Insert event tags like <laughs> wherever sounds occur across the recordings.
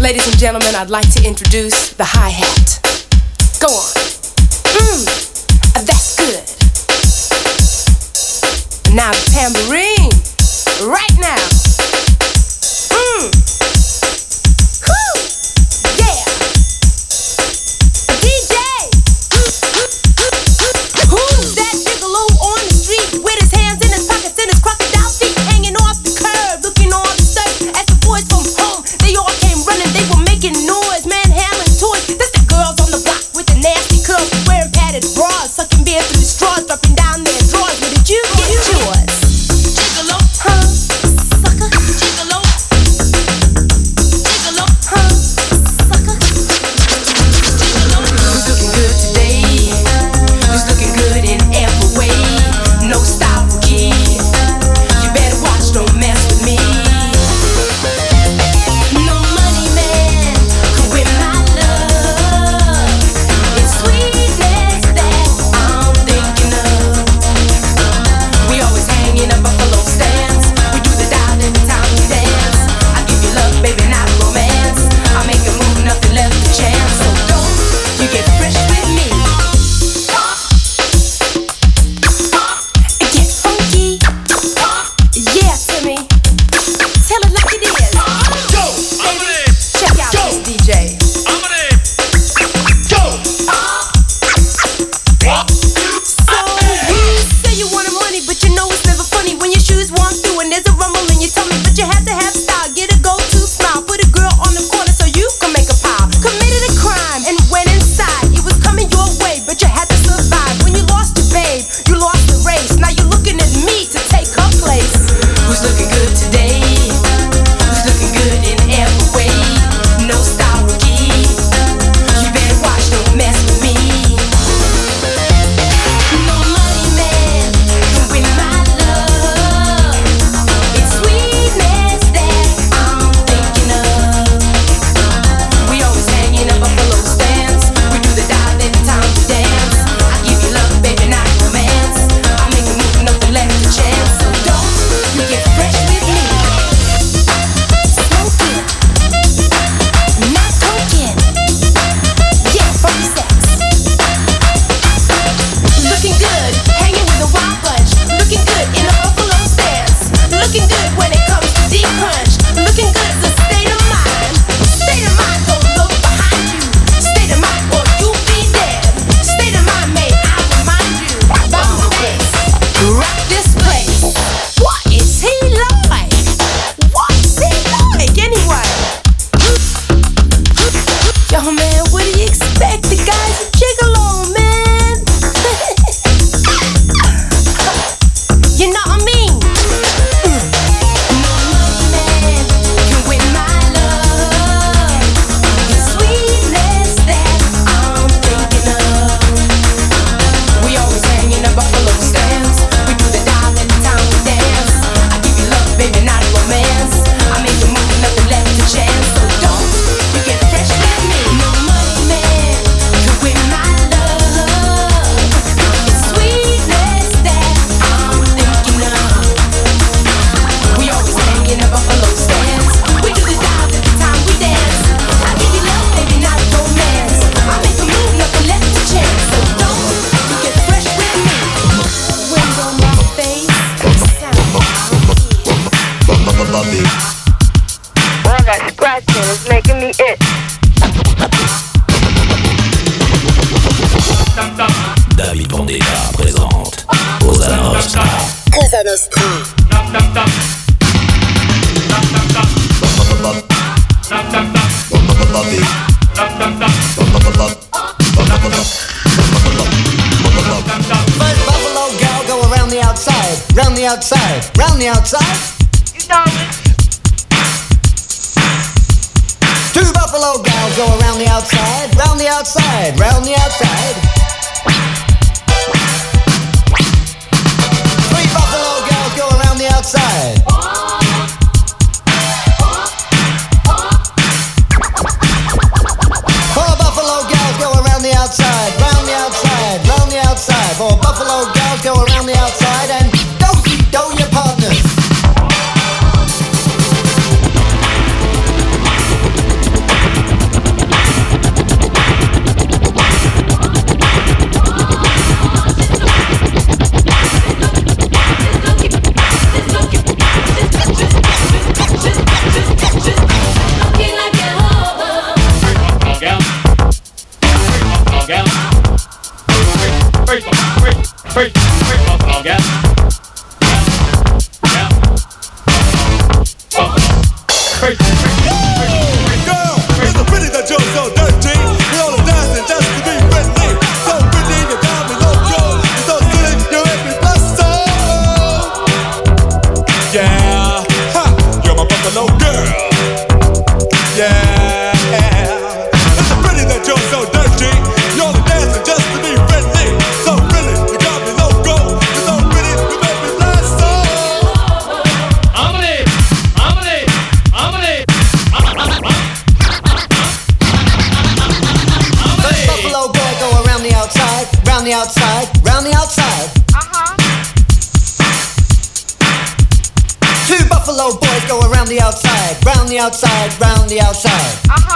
Ladies and gentlemen, I'd like to introduce the hi hat. Go on. Mmm, that's good. Now the tambourine. Right now. Outside, round the outside,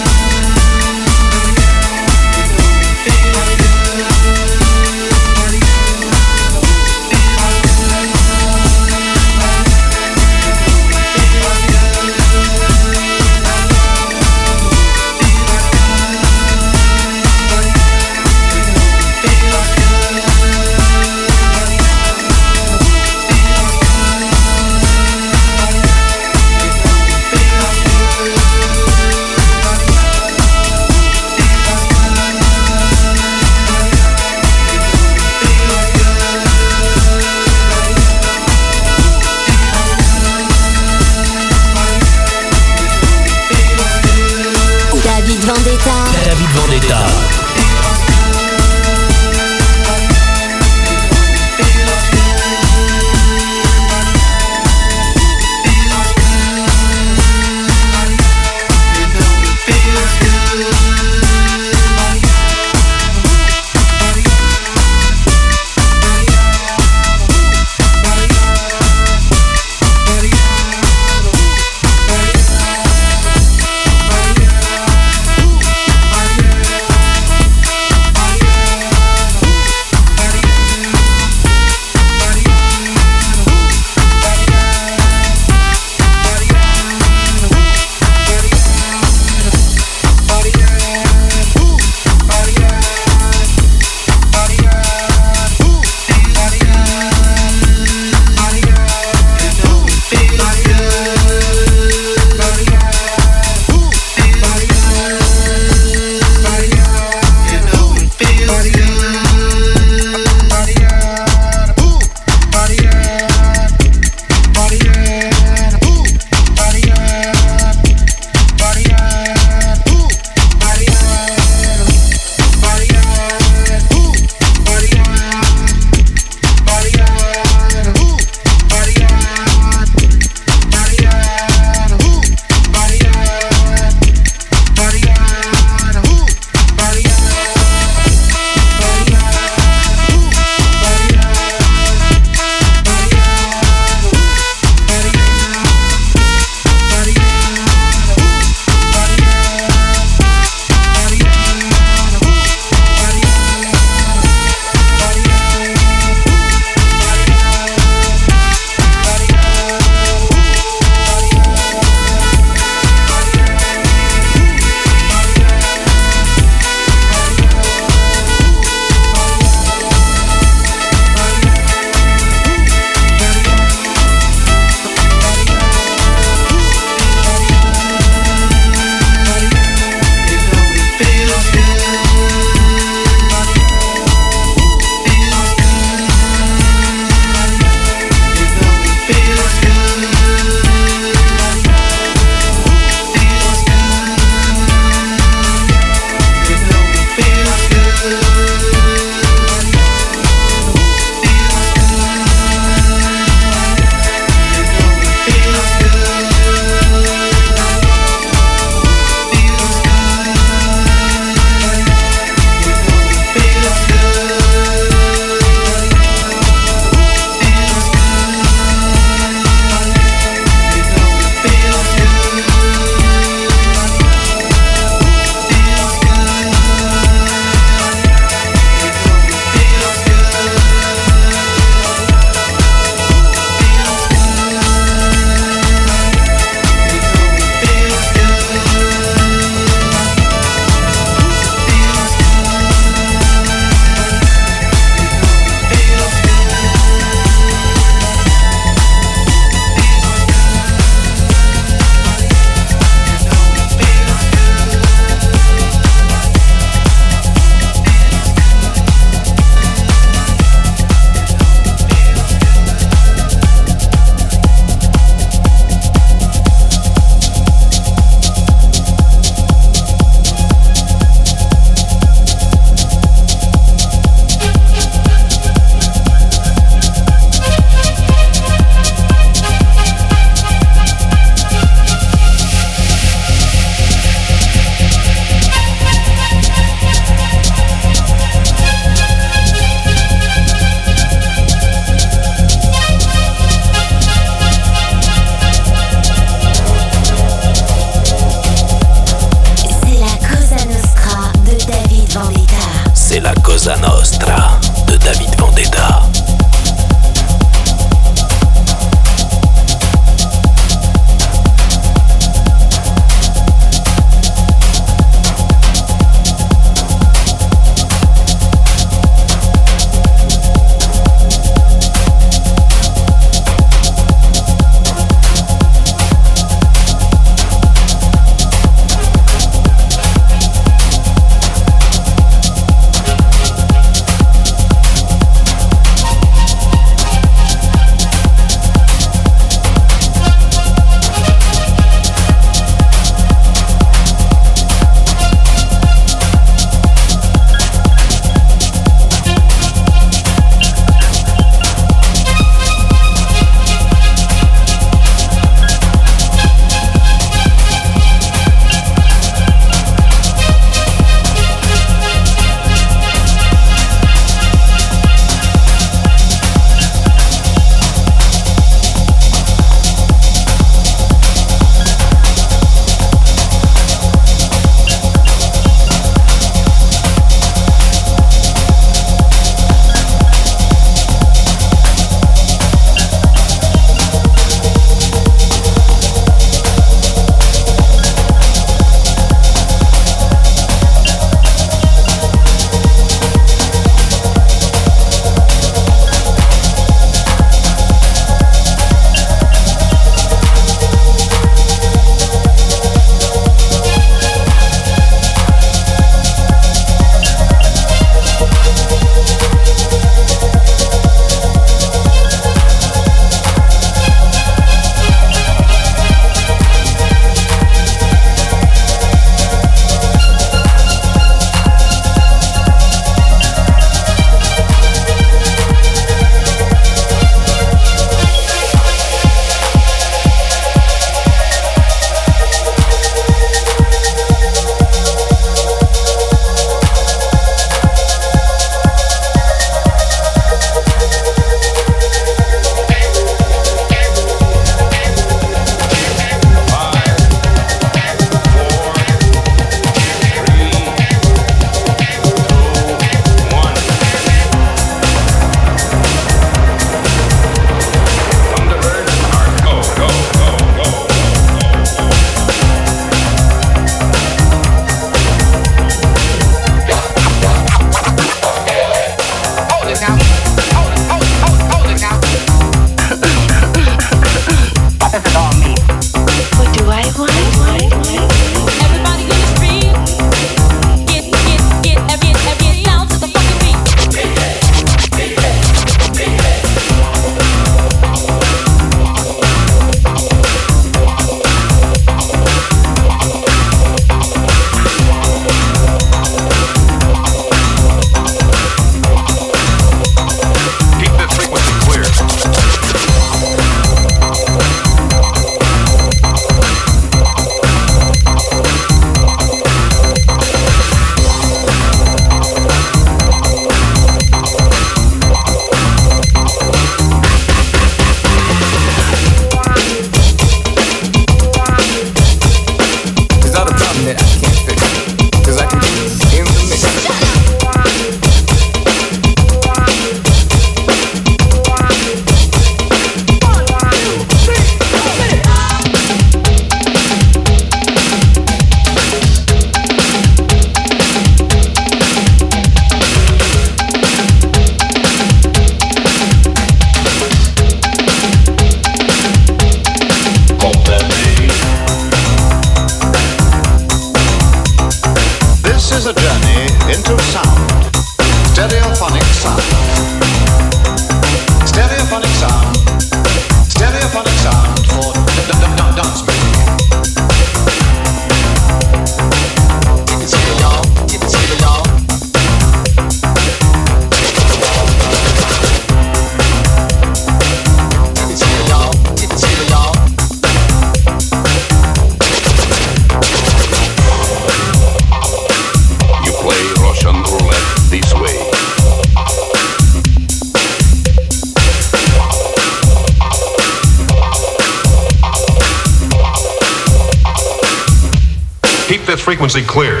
Frequency clear.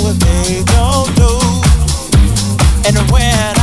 What they don't do. And when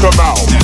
come out.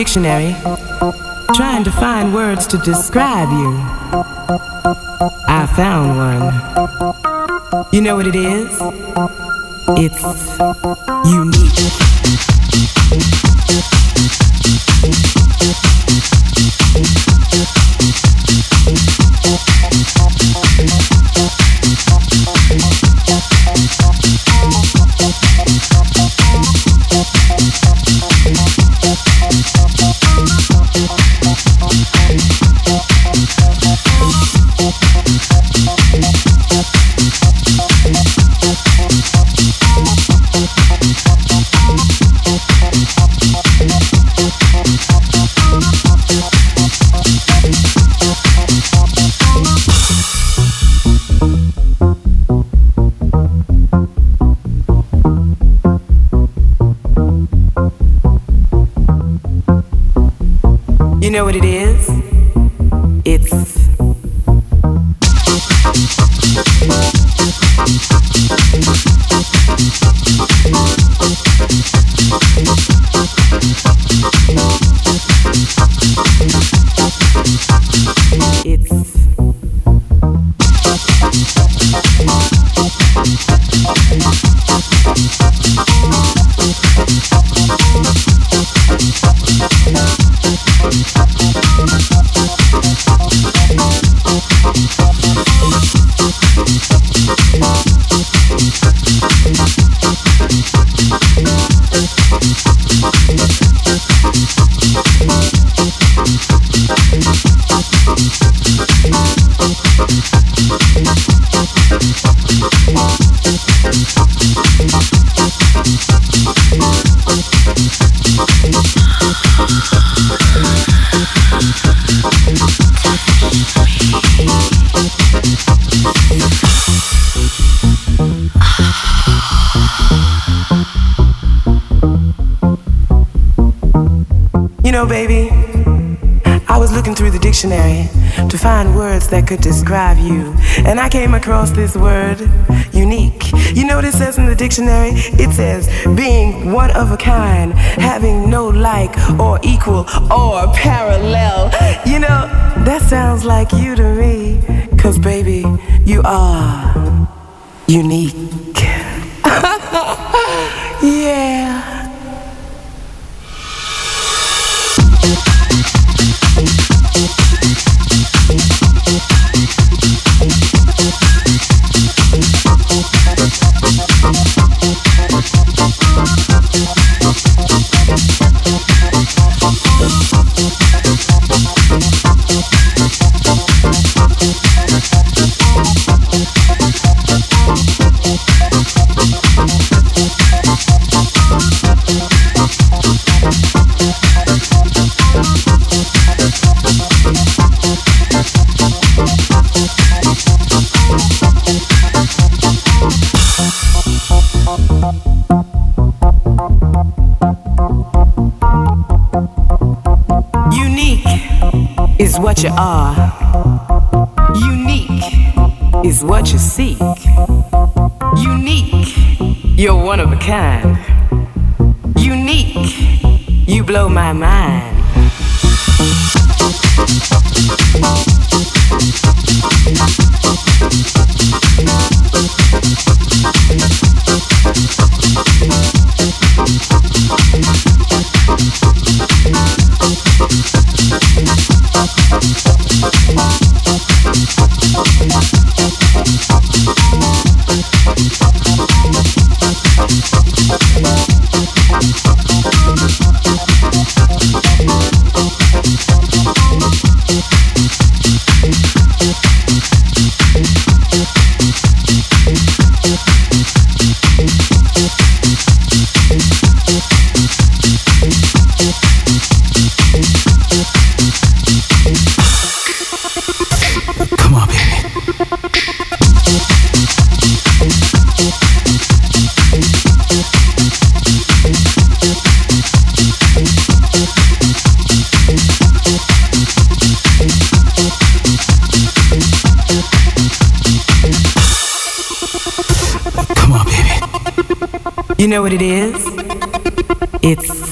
Dictionary, trying to find words to describe you. I found one. You know what it is? It's unique. Words that could describe you, and I came across this word, unique. You know what it says in the dictionary? It says being one of a kind, having no like or equal or parallel. You know, that sounds like you to me, cause baby, you are unique. <laughs> yeah. Unique know what it is? It's